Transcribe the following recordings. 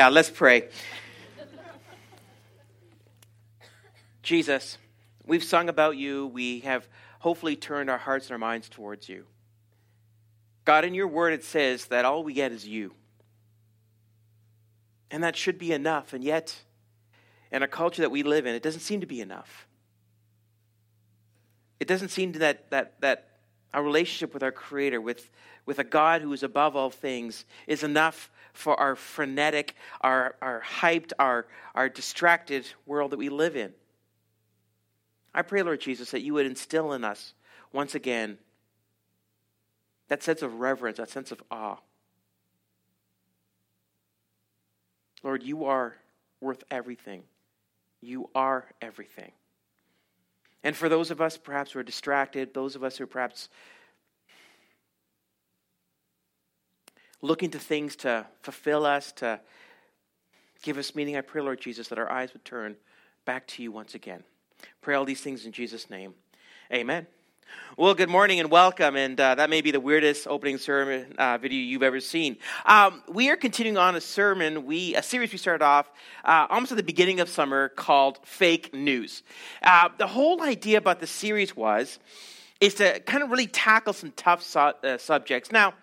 Yeah, let's pray. Jesus, we've sung about you. We have hopefully turned our hearts and our minds towards you. God, in your word, it says that all we get is you. And that should be enough. And yet, in a culture that we live in, it doesn't seem to be enough. It doesn't seem that, that, that our relationship with our Creator, with, with a God who is above all things, is enough for our frenetic, our, our hyped, our, our distracted world that we live in. I pray, Lord Jesus, that you would instill in us once again that sense of reverence, that sense of awe. Lord, you are worth everything. You are everything. And for those of us perhaps who are distracted, those of us who perhaps looking to things to fulfill us, to give us meaning, I pray, Lord Jesus, that our eyes would turn back to you once again. Pray all these things in Jesus' name. Amen. Well, good morning and welcome. And uh, that may be the weirdest opening sermon uh, video you've ever seen. Um, we are continuing on a sermon, we a series we started off uh, almost at the beginning of summer called Fake News. Uh, the whole idea about the series was is to kind of really tackle some tough su- uh, subjects. Now,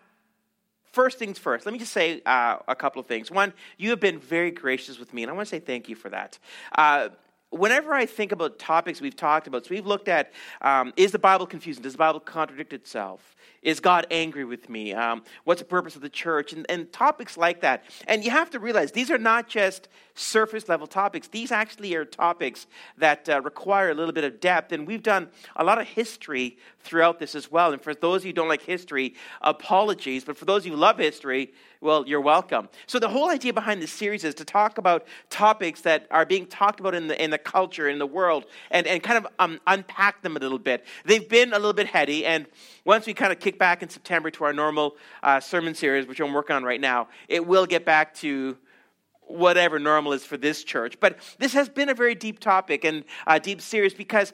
first things first, let me just say uh, a couple of things. One, you have been very gracious with me, and I want to say thank you for that whenever I think about topics we've talked about, so we've looked at um, is the Bible confusing? Does the Bible contradict itself? Is God angry with me? Um, what's the purpose of the church? And, and, topics like that. And you have to realize these are not just surface level topics, these actually are topics that uh, require a little bit of depth. And we've done a lot of history throughout this as well. And for those who don't like history, apologies. But for those who love history, well, you're welcome. So the whole idea behind this series is to talk about topics that are being talked about in the, in the culture, in the world, and, and kind of um, unpack them a little bit. They've been a little bit heady, and once we kind of kick back in September to our normal uh, sermon series, which I'm working on right now, it will get back to whatever normal is for this church. But this has been a very deep topic and a deep series because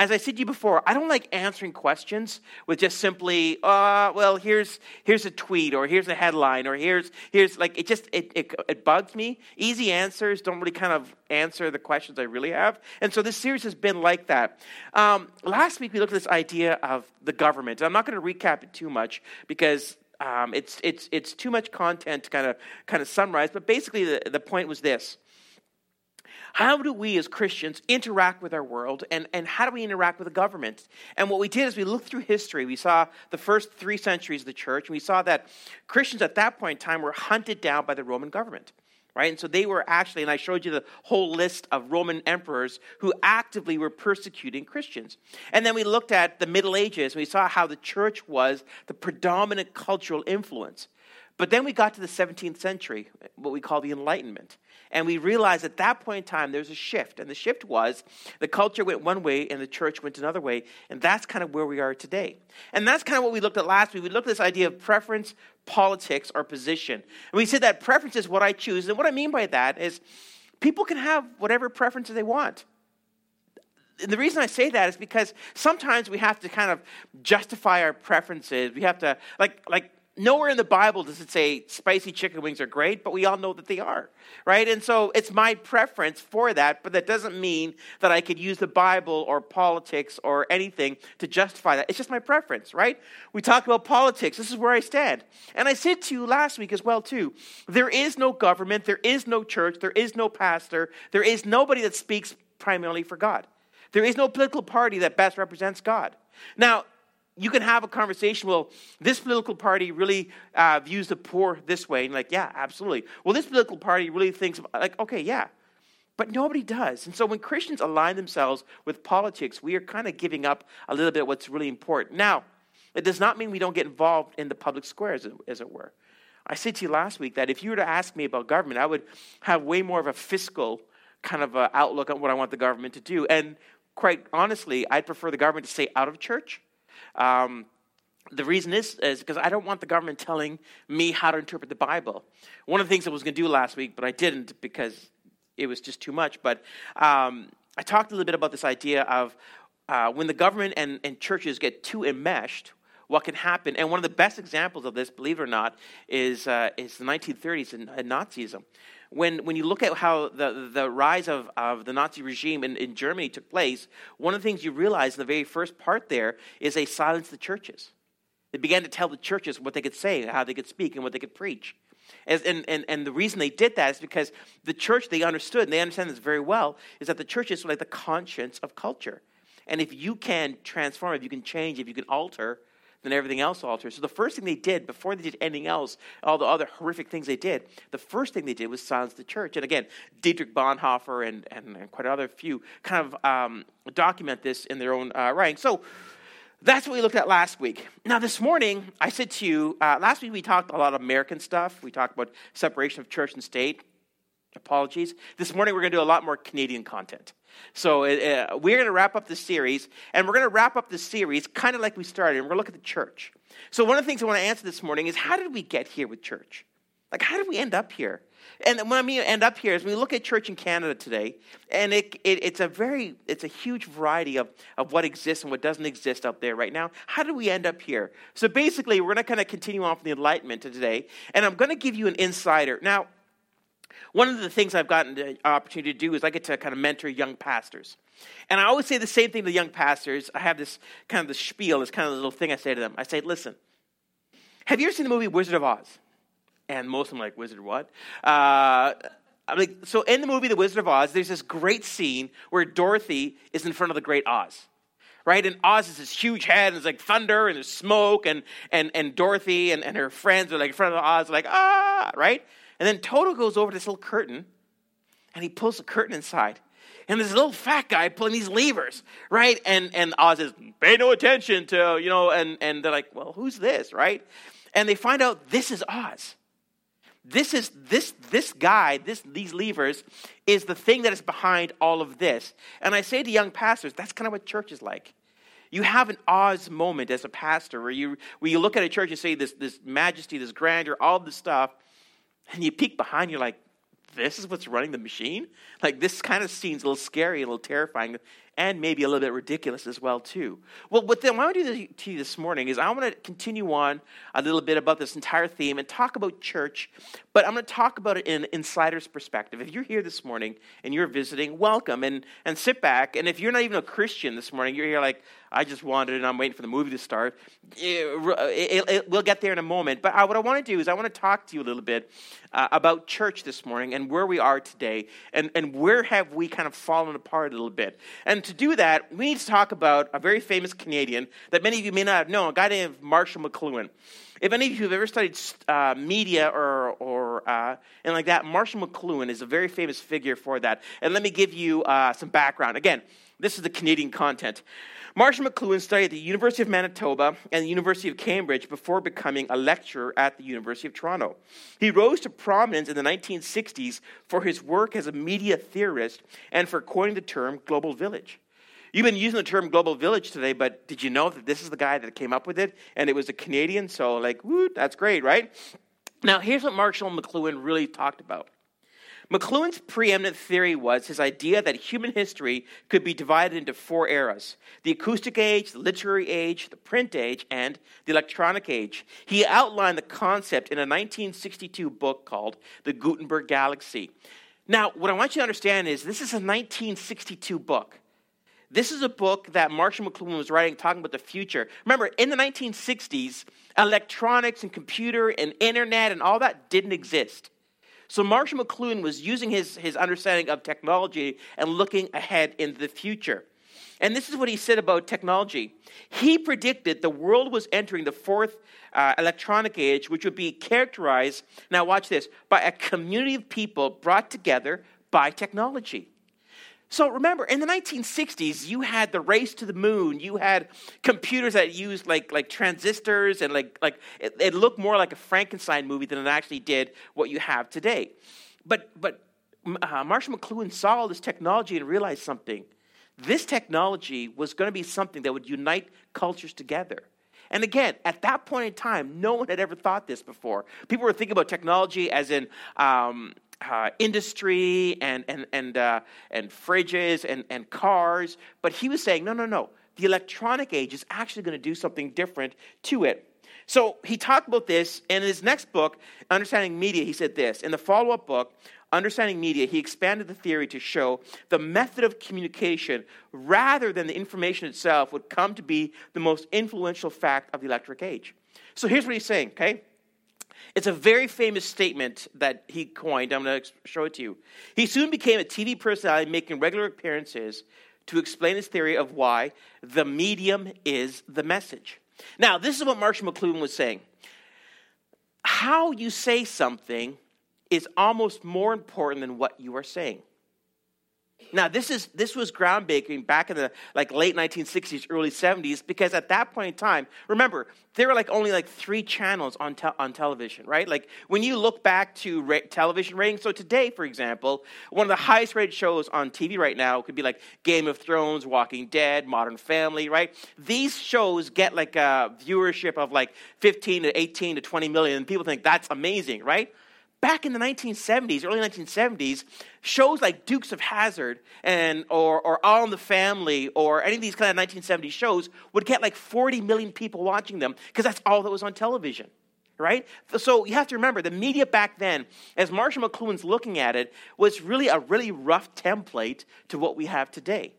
as I said to you before, I don't like answering questions with just simply, uh, well, here's here's a tweet or here's a headline or here's here's like it just it, it, it bugs me. Easy answers don't really kind of answer the questions I really have, and so this series has been like that. Um, last week we looked at this idea of the government. I'm not going to recap it too much because um, it's it's it's too much content to kind of kind of summarize. But basically, the, the point was this how do we as Christians interact with our world and, and how do we interact with the government? And what we did is we looked through history. We saw the first three centuries of the church, and we saw that Christians at that point in time were hunted down by the Roman government. Right? And so they were actually, and I showed you the whole list of Roman emperors who actively were persecuting Christians. And then we looked at the Middle Ages, and we saw how the church was the predominant cultural influence. But then we got to the 17th century, what we call the Enlightenment. And we realized at that point in time there's a shift. And the shift was the culture went one way and the church went another way. And that's kind of where we are today. And that's kind of what we looked at last week. We looked at this idea of preference, politics, or position. And we said that preference is what I choose. And what I mean by that is people can have whatever preferences they want. And the reason I say that is because sometimes we have to kind of justify our preferences. We have to, like, like nowhere in the Bible does it say spicy chicken wings are great, but we all know that they are, right? And so it's my preference for that, but that doesn't mean that I could use the Bible or politics or anything to justify that. It's just my preference, right? We talk about politics. This is where I stand. And I said to you last week as well, too. There is no government, there is no church, there is no pastor, there is nobody that speaks primarily for God. There is no political party that best represents God. Now, you can have a conversation. Well, this political party really uh, views the poor this way. And like, yeah, absolutely. Well, this political party really thinks, like, okay, yeah. But nobody does. And so when Christians align themselves with politics, we are kind of giving up a little bit what's really important. Now, it does not mean we don't get involved in the public square, as it, as it were. I said to you last week that if you were to ask me about government, I would have way more of a fiscal kind of outlook on what I want the government to do. And quite honestly, I'd prefer the government to stay out of church um, the reason is, is because I don't want the government telling me how to interpret the Bible. One of the things I was going to do last week, but I didn't because it was just too much. But um, I talked a little bit about this idea of uh, when the government and, and churches get too enmeshed, what can happen. And one of the best examples of this, believe it or not, is, uh, is the 1930s and, and Nazism when, when you look at how the, the rise of, of the Nazi regime in, in Germany took place, one of the things you realize in the very first part there is they silenced the churches. They began to tell the churches what they could say, how they could speak, and what they could preach. As, and, and, and the reason they did that is because the church, they understood, and they understand this very well, is that the church is like the conscience of culture. And if you can transform, if you can change, if you can alter, then everything else alters. So the first thing they did, before they did anything else, all the other horrific things they did, the first thing they did was silence the church. And again, Dietrich Bonhoeffer and, and, and quite other few kind of um, document this in their own uh, writing. So that's what we looked at last week. Now, this morning, I said to you, uh, last week we talked a lot of American stuff. We talked about separation of church and state. Apologies. This morning, we're going to do a lot more Canadian content. So, uh, we're going to wrap up the series, and we're going to wrap up the series kind of like we started, and we're going to look at the church. So, one of the things I want to answer this morning is how did we get here with church? Like, how did we end up here? And what I mean end up here is we look at church in Canada today, and it, it, it's a very, it's a huge variety of, of what exists and what doesn't exist out there right now. How did we end up here? So basically, we're going to kind of continue on from the Enlightenment today, and I'm going to give you an insider. Now, one of the things I've gotten the opportunity to do is I get to kind of mentor young pastors. And I always say the same thing to young pastors. I have this kind of the spiel, this kind of little thing I say to them. I say, listen, have you ever seen the movie Wizard of Oz? And most of them are like, Wizard what? Uh, I'm like, so in the movie The Wizard of Oz, there's this great scene where Dorothy is in front of the great Oz. Right? And Oz is this huge head, and it's like thunder and there's smoke, and and and Dorothy and, and her friends are like in front of Oz, like, ah, right? And then Toto goes over to this little curtain and he pulls the curtain inside. And there's a little fat guy pulling these levers, right? And and Oz says, pay no attention to, you know, and, and they're like, well, who's this, right? And they find out this is Oz. This is this this guy, this these levers is the thing that is behind all of this. And I say to young pastors, that's kind of what church is like. You have an Oz moment as a pastor where you where you look at a church and say this this majesty, this grandeur, all this stuff, and you peek behind, you're like, this is what's running the machine? Like, this kind of seems a little scary, a little terrifying, and maybe a little bit ridiculous as well, too. Well, what then, what I want to do to you this morning is I want to continue on a little bit about this entire theme and talk about church, but I'm going to talk about it in an insider's perspective. If you're here this morning and you're visiting, welcome and, and sit back. And if you're not even a Christian this morning, you're here like, I just wanted and I'm waiting for the movie to start. It, it, it, we'll get there in a moment. But uh, what I want to do is I want to talk to you a little bit uh, about church this morning and where we are today and, and where have we kind of fallen apart a little bit. And to do that, we need to talk about a very famous Canadian that many of you may not have known, a guy named Marshall McLuhan. If any of you have ever studied uh, media or, or uh, and like that, Marshall McLuhan is a very famous figure for that. And let me give you uh, some background. Again, this is the Canadian content. Marshall McLuhan studied at the University of Manitoba and the University of Cambridge before becoming a lecturer at the University of Toronto. He rose to prominence in the 1960s for his work as a media theorist and for coining the term global village. You've been using the term global village today, but did you know that this is the guy that came up with it? And it was a Canadian, so like, woo, that's great, right? Now, here's what Marshall McLuhan really talked about. McLuhan's preeminent theory was his idea that human history could be divided into four eras the acoustic age, the literary age, the print age, and the electronic age. He outlined the concept in a 1962 book called The Gutenberg Galaxy. Now, what I want you to understand is this is a 1962 book. This is a book that Marshall McLuhan was writing talking about the future. Remember, in the 1960s, electronics and computer and internet and all that didn't exist. So Marshall McLuhan was using his, his understanding of technology and looking ahead into the future. And this is what he said about technology. He predicted the world was entering the fourth uh, electronic age, which would be characterized, now watch this, by a community of people brought together by technology. So remember, in the 1960s, you had the race to the moon. You had computers that used like, like transistors, and like, like it, it looked more like a Frankenstein movie than it actually did what you have today. But, but uh, Marshall McLuhan saw all this technology and realized something. This technology was going to be something that would unite cultures together. And again, at that point in time, no one had ever thought this before. People were thinking about technology as in um, uh, industry and, and, and, uh, and fridges and, and cars. But he was saying, no, no, no. The electronic age is actually going to do something different to it. So he talked about this in his next book, Understanding Media. He said this In the follow up book, Understanding Media, he expanded the theory to show the method of communication rather than the information itself would come to be the most influential fact of the electric age. So here's what he's saying, okay? It's a very famous statement that he coined. I'm going to show it to you. He soon became a TV personality making regular appearances to explain his theory of why the medium is the message. Now, this is what Marshall McLuhan was saying. How you say something is almost more important than what you are saying. Now, this, is, this was groundbreaking back in the like late 1960s, early 70s, because at that point in time, remember, there were like only like three channels on, te- on television, right? Like when you look back to television ratings, so today, for example, one of the highest rated shows on TV right now could be like Game of Thrones, Walking Dead, Modern Family, right? These shows get like a viewership of like 15 to 18 to 20 million, and people think that's amazing, right? Back in the 1970s, early 1970s, shows like Dukes of Hazzard and or, or All in the Family or any of these kind of 1970s shows would get like 40 million people watching them because that's all that was on television. Right? So you have to remember the media back then, as Marshall McLuhan's looking at it, was really a really rough template to what we have today.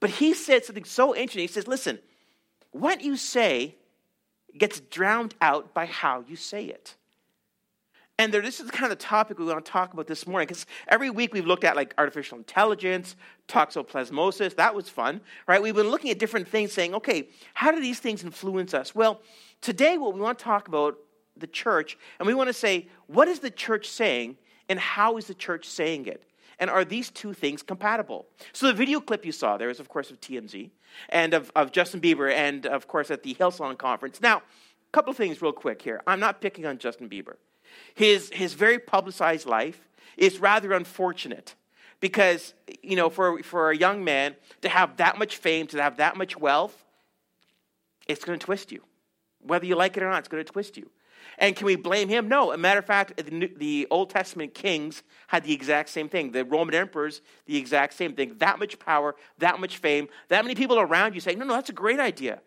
But he said something so interesting. He says, listen, what you say gets drowned out by how you say it. And there, this is the kind of topic we want to talk about this morning because every week we've looked at like artificial intelligence, toxoplasmosis. That was fun, right? We've been looking at different things, saying, okay, how do these things influence us? Well, today what we want to talk about the church, and we want to say, what is the church saying, and how is the church saying it? And are these two things compatible? So the video clip you saw there is, of course, of TMZ and of, of Justin Bieber, and of course at the Hillsong conference. Now, a couple of things real quick here. I'm not picking on Justin Bieber his, his very publicized life is rather unfortunate because, you know, for, for a young man to have that much fame, to have that much wealth, it's going to twist you. Whether you like it or not, it's going to twist you. And can we blame him? No. a matter of fact, the, the, Old Testament kings had the exact same thing. The Roman emperors, the exact same thing. That much power, that much fame, that many people around you saying, no, no, that's a great idea.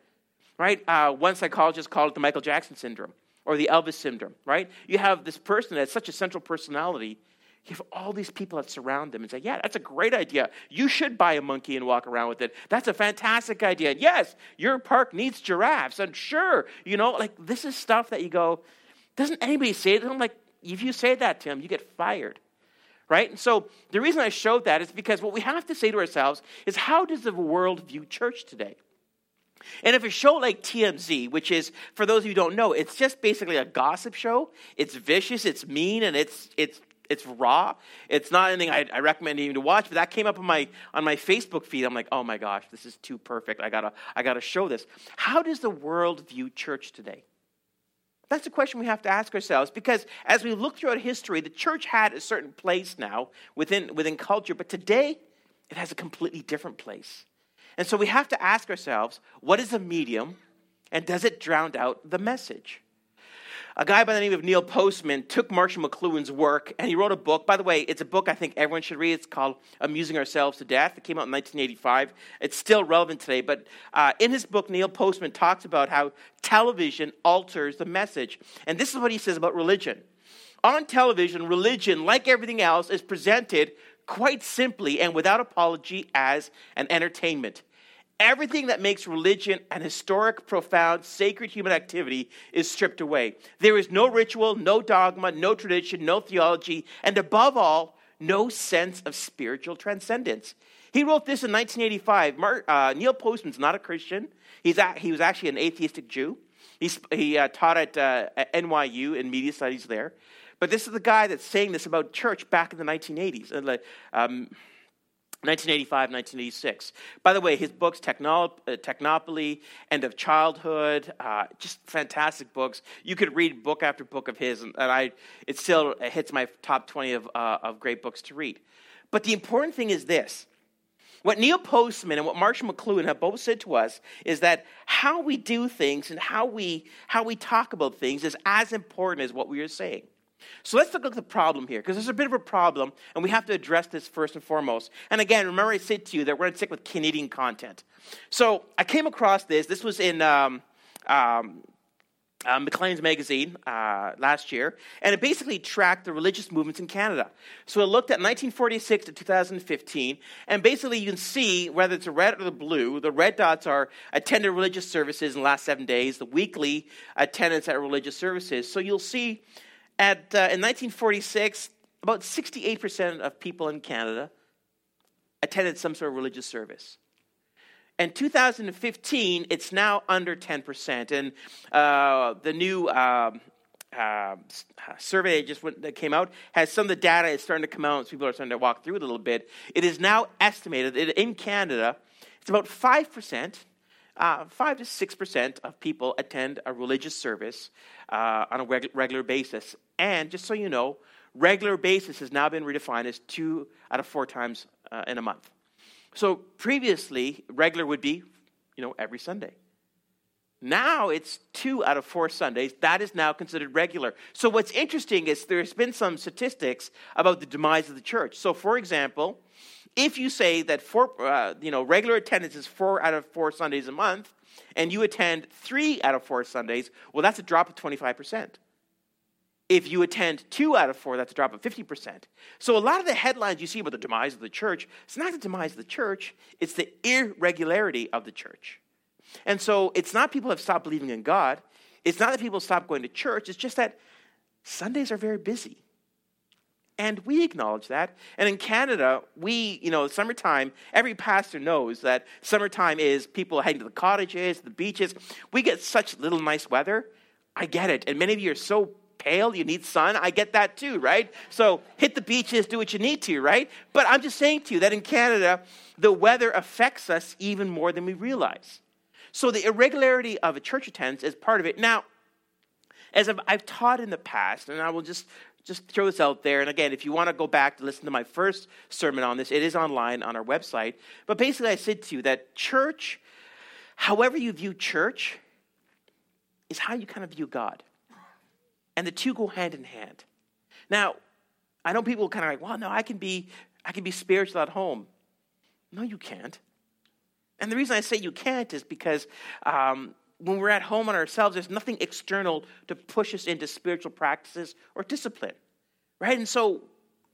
Right? Uh, one psychologist called it the Michael Jackson syndrome or the Elvis syndrome, right? You have this person that's such a central personality. You have all these people that surround them and say, Yeah, that's a great idea. You should buy a monkey and walk around with it. That's a fantastic idea. yes, your park needs giraffes. And sure, you know, like this is stuff that you go, doesn't anybody say it? I'm like, if you say that to him, you get fired. Right? And so the reason I showed that is because what we have to say to ourselves is how does the world view church today? And if a show like TMZ, which is, for those of you who don't know, it's just basically a gossip show. It's vicious, it's mean, and it's it's it's raw. It's not anything I, I recommend even to watch. But that came up on my on my Facebook feed. I'm like, oh my gosh, this is too perfect. I gotta I gotta show this. How does the world view church today? That's a question we have to ask ourselves because as we look throughout history, the church had a certain place now within within culture, but today it has a completely different place. And so we have to ask ourselves what is a medium and does it drown out the message? A guy by the name of Neil Postman took Marshall McLuhan's work and he wrote a book. By the way, it's a book I think everyone should read. It's called Amusing Ourselves to Death. It came out in 1985. It's still relevant today. But uh, in his book, Neil Postman talks about how television alters the message. And this is what he says about religion. On television, religion, like everything else, is presented quite simply and without apology as an entertainment. Everything that makes religion an historic, profound, sacred human activity is stripped away. There is no ritual, no dogma, no tradition, no theology, and above all, no sense of spiritual transcendence. He wrote this in 1985. Mark, uh, Neil Postman's not a Christian. He's a, he was actually an atheistic Jew. He's, he uh, taught at, uh, NYU in media studies there. But this is the guy that's saying this about church back in the 1980s, um, 1985, 1986. By the way, his books, uh, Technopoly, End of Childhood, uh, just fantastic books. You could read book after book of his, and, and I, it still hits my top 20 of, uh, of great books to read. But the important thing is this. What Neil Postman and what Marshall McLuhan have both said to us is that how we do things and how we, how we talk about things is as important as what we are saying. So let's look at the problem here, because there's a bit of a problem, and we have to address this first and foremost. And again, remember I said to you that we're going to stick with Canadian content. So I came across this. This was in um, um, uh, Maclean's magazine uh, last year, and it basically tracked the religious movements in Canada. So it looked at 1946 to 2015, and basically you can see whether it's a red or the blue. The red dots are attended religious services in the last seven days, the weekly attendance at religious services. So you'll see at uh, in 1946, about 68% of people in Canada attended some sort of religious service. In 2015, it's now under 10%. And uh, the new uh, uh, survey just went, that came out has some of the data is starting to come out. So people are starting to walk through it a little bit. It is now estimated that in Canada, it's about 5%. Uh, 5 to 6% of people attend a religious service uh, on a reg- regular basis. And just so you know, regular basis has now been redefined as two out of four times uh, in a month. So previously, regular would be, you know, every Sunday. Now it's two out of four Sundays. That is now considered regular. So what's interesting is there's been some statistics about the demise of the church. So, for example, if you say that four, uh, you know, regular attendance is four out of four Sundays a month, and you attend three out of four Sundays, well, that's a drop of 25 percent. If you attend two out of four, that's a drop of 50%. So a lot of the headlines you see about the demise of the church, it's not the demise of the church, it's the irregularity of the church. And so it's not people have stopped believing in God. It's not that people stop going to church. It's just that Sundays are very busy. And we acknowledge that. And in Canada, we, you know, summertime, every pastor knows that summertime is people heading to the cottages, the beaches. We get such little nice weather. I get it. And many of you are so pale, you need sun. I get that too, right? So hit the beaches, do what you need to, right? But I'm just saying to you that in Canada, the weather affects us even more than we realize. So the irregularity of a church attendance is part of it. Now, as I've, I've taught in the past, and I will just just throw this out there. And again, if you want to go back to listen to my first sermon on this, it is online on our website. But basically, I said to you that church, however you view church, is how you kind of view God. And the two go hand in hand. Now, I know people kind of like, well, no, I can be, I can be spiritual at home. No, you can't. And the reason I say you can't is because um, when we're at home on ourselves, there's nothing external to push us into spiritual practices or discipline, right? And so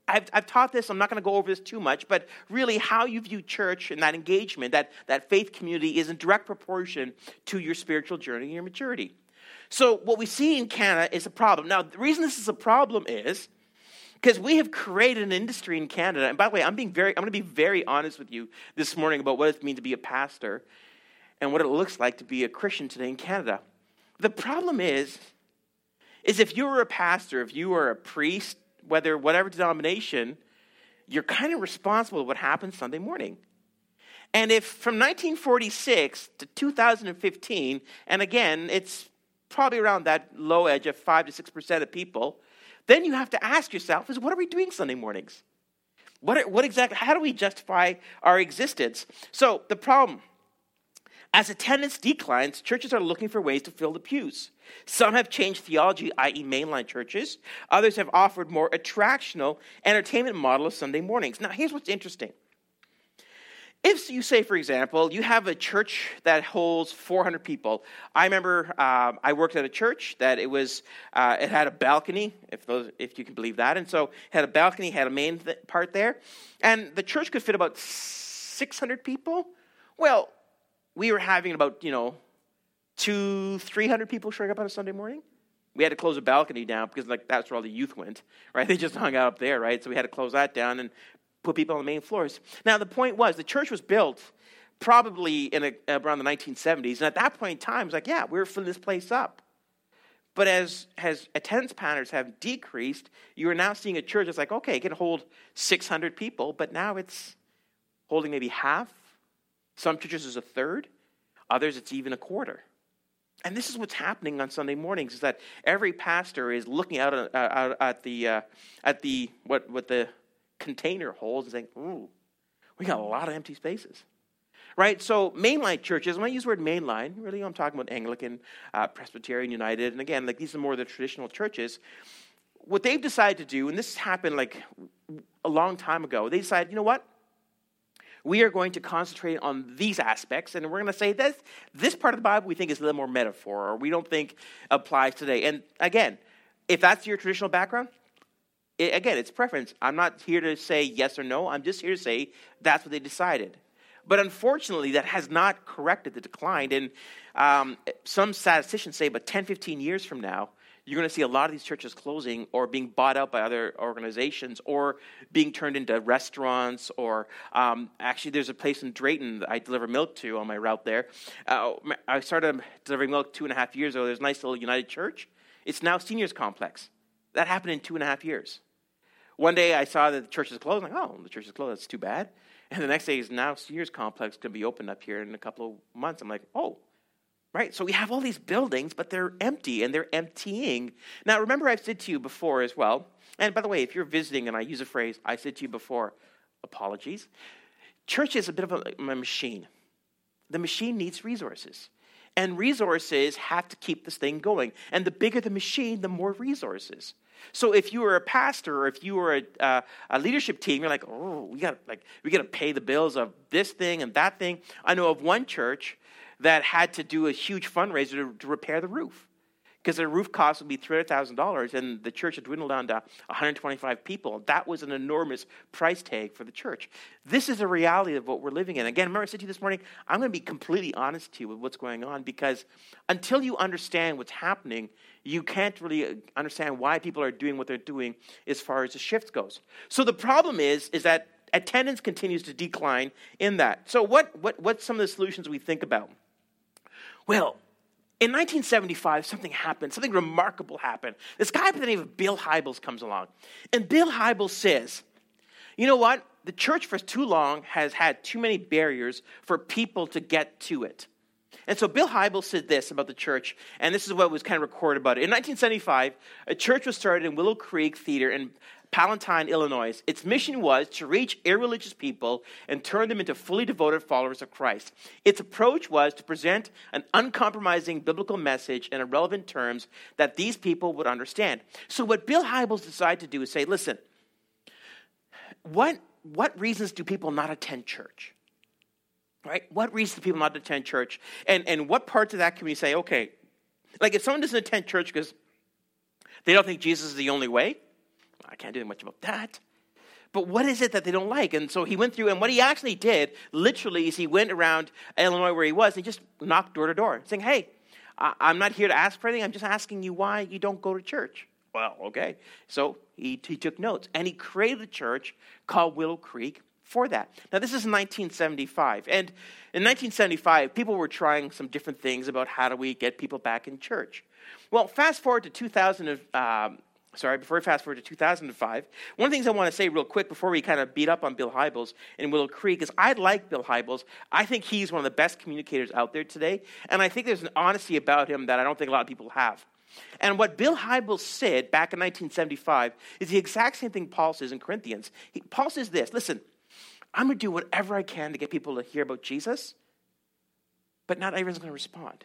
I've, I've taught this, I'm not going to go over this too much, but really how you view church and that engagement, that, that faith community is in direct proportion to your spiritual journey and your maturity. So, what we see in Canada is a problem. Now, the reason this is a problem is because we have created an industry in Canada. And by the way, I'm being very, I'm going to be very honest with you this morning about what it means to be a pastor and what it looks like to be a Christian today in Canada. The problem is, is if you were a pastor, if you were a priest, whether whatever denomination, you're kind of responsible for what happens Sunday morning. And if from 1946 to 2015, and again, it's probably around that low edge of 5 to 6% of people, then you have to ask yourself is what are we doing Sunday mornings? What, what exactly, how do we justify our existence? So the problem, as attendance declines, churches are looking for ways to fill the pews. Some have changed theology, i.e., mainline churches. Others have offered more attractional entertainment model of Sunday mornings. Now, here's what's interesting. If you say, for example, you have a church that holds 400 people. I remember um, I worked at a church that it was uh, it had a balcony, if those, if you can believe that, and so it had a balcony, had a main th- part there, and the church could fit about 600 people. Well, we were having about you know two, 300 people showing up on a Sunday morning. We had to close the balcony down because like that's where all the youth went, right? They just hung out up there, right? So we had to close that down and put people on the main floors. Now, the point was the church was built probably in a, around the 1970s. And at that point in time, it was like, yeah, we are filling this place up. But as, as attendance patterns have decreased, you are now seeing a church that's like, okay, it can hold 600 people, but now it's holding maybe half. Some churches is a third, others it's even a quarter. And this is what's happening on Sunday mornings: is that every pastor is looking out, uh, out at the uh, at the what what the container holds and saying, ooh, we got a lot of empty spaces. Right? So, mainline churches, when I use the word mainline, really I'm talking about Anglican, uh, Presbyterian, United, and again, like these are more the traditional churches. What they've decided to do, and this happened like a long time ago, they decided, you know what? We are going to concentrate on these aspects, and we're going to say this this part of the Bible we think is a little more metaphor, or we don't think applies today. And again, if that's your traditional background, it, again, it's preference. I'm not here to say yes or no. I'm just here to say that's what they decided. But unfortunately, that has not corrected the decline. And um, some statisticians say, but 10, 15 years from now, you're going to see a lot of these churches closing or being bought out by other organizations or being turned into restaurants or um, actually there's a place in drayton that i deliver milk to on my route there. Uh, i started delivering milk two and a half years ago. There's a nice little united church. It's now seniors complex. That happened in two and a half years. One day i saw that the church is closed. I'm like oh the church is closed. That's too bad. And the next day is now seniors complex going to be opened up here in a couple of months. I'm like oh Right? So we have all these buildings, but they're empty and they're emptying. Now, remember, I've said to you before as well, and by the way, if you're visiting and I use a phrase, I said to you before, apologies. Church is a bit of a, a machine. The machine needs resources. And resources have to keep this thing going. And the bigger the machine, the more resources. So if you were a pastor or if you were a, uh, a leadership team, you're like, oh, we got like we got to pay the bills of this thing and that thing. I know of one church that had to do a huge fundraiser to, to repair the roof because their roof cost would be $300,000 and the church had dwindled down to 125 people. That was an enormous price tag for the church. This is a reality of what we're living in. Again, remember I said to you this morning, I'm going to be completely honest to you with what's going on because until you understand what's happening, you can't really uh, understand why people are doing what they're doing as far as the shift goes. So the problem is, is that attendance continues to decline in that. So what, what, what's some of the solutions we think about? Well, in 1975, something happened, something remarkable happened. This guy by the name of Bill Hybels comes along. And Bill Hybels says, you know what? The church for too long has had too many barriers for people to get to it. And so Bill Hybels said this about the church, and this is what was kind of recorded about it. In 1975, a church was started in Willow Creek Theater in Palatine, Illinois. Its mission was to reach irreligious people and turn them into fully devoted followers of Christ. Its approach was to present an uncompromising biblical message in relevant terms that these people would understand. So, what Bill Hybels decided to do is say, listen, what, what reasons do people not attend church? Right? What reasons do people not attend church? And, and what parts of that can we say, okay, like if someone doesn't attend church because they don't think Jesus is the only way, I can't do much about that. But what is it that they don't like? And so he went through, and what he actually did, literally, is he went around Illinois where he was, and he just knocked door to door, saying, Hey, I'm not here to ask for anything. I'm just asking you why you don't go to church. Well, okay. So he, he took notes, and he created a church called Willow Creek for that. Now, this is 1975. And in 1975, people were trying some different things about how do we get people back in church. Well, fast forward to 2000, um, sorry, before we fast forward to 2005, one of the things I want to say real quick before we kind of beat up on Bill Hybels in Willow Creek is I like Bill Hybels. I think he's one of the best communicators out there today, and I think there's an honesty about him that I don't think a lot of people have. And what Bill Hybels said back in 1975 is the exact same thing Paul says in Corinthians. He, Paul says this listen, I'm going to do whatever I can to get people to hear about Jesus, but not everyone's going to respond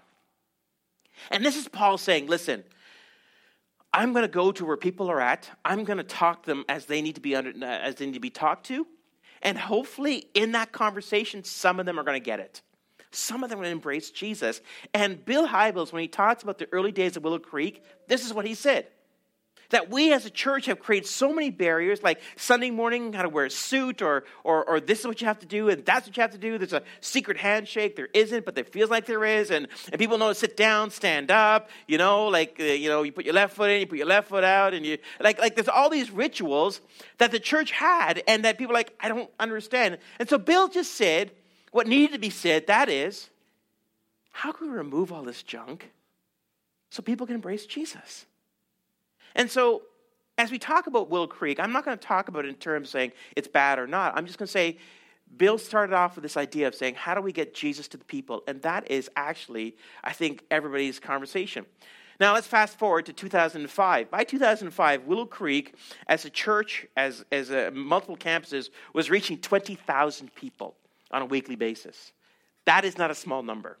And this is Paul saying, listen, I'm going to go to where people are at. I'm going to talk to them as they need to be under, as they need to be talked to. And hopefully in that conversation, some of them are going to get it. Some of them are going to embrace Jesus. And Bill Hybels, when he talks about the early days of Willow Creek, this is what he said that we as a church have created so many barriers, like Sunday morning, how to wear a suit, or, or, or this is what you have to do, and that's what you have to do. There's a secret handshake. There isn't, but there feels like there is. And, and people know to sit down, stand up, you know, like, uh, you know, you put your left foot in, you put your left foot out, and you, like, like there's all these rituals that the church had, and that people like, I don't understand. And so Bill just said what needed to be said that is, how can we remove all this junk so people can embrace Jesus? And so, as we talk about Willow Creek, I'm not going to talk about it in terms of saying it's bad or not. I'm just going to say Bill started off with this idea of saying, how do we get Jesus to the people? And that is actually, I think, everybody's conversation. Now let's fast forward to 2005. By 2005, Willow Creek, as a church, as, as a, multiple campuses, was reaching 20,000 people on a weekly basis. That is not a small number.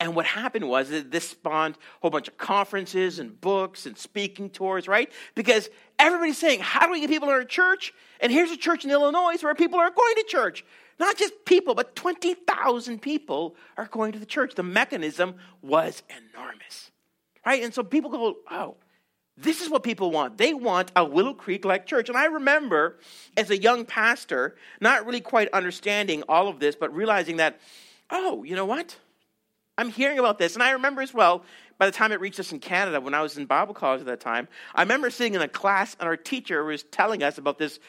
And what happened was that this spawned a whole bunch of conferences and books and speaking tours, right? Because everybody's saying, how do we get people in our church? And here's a church in Illinois where people are going to church. Not just people, but 20,000 people are going to the church. The mechanism was enormous, right? And so people go, oh, this is what people want. They want a Willow Creek like church. And I remember as a young pastor, not really quite understanding all of this, but realizing that, oh, you know what? I'm hearing about this. And I remember as well, by the time it reached us in Canada, when I was in Bible college at that time, I remember sitting in a class and our teacher was telling us about this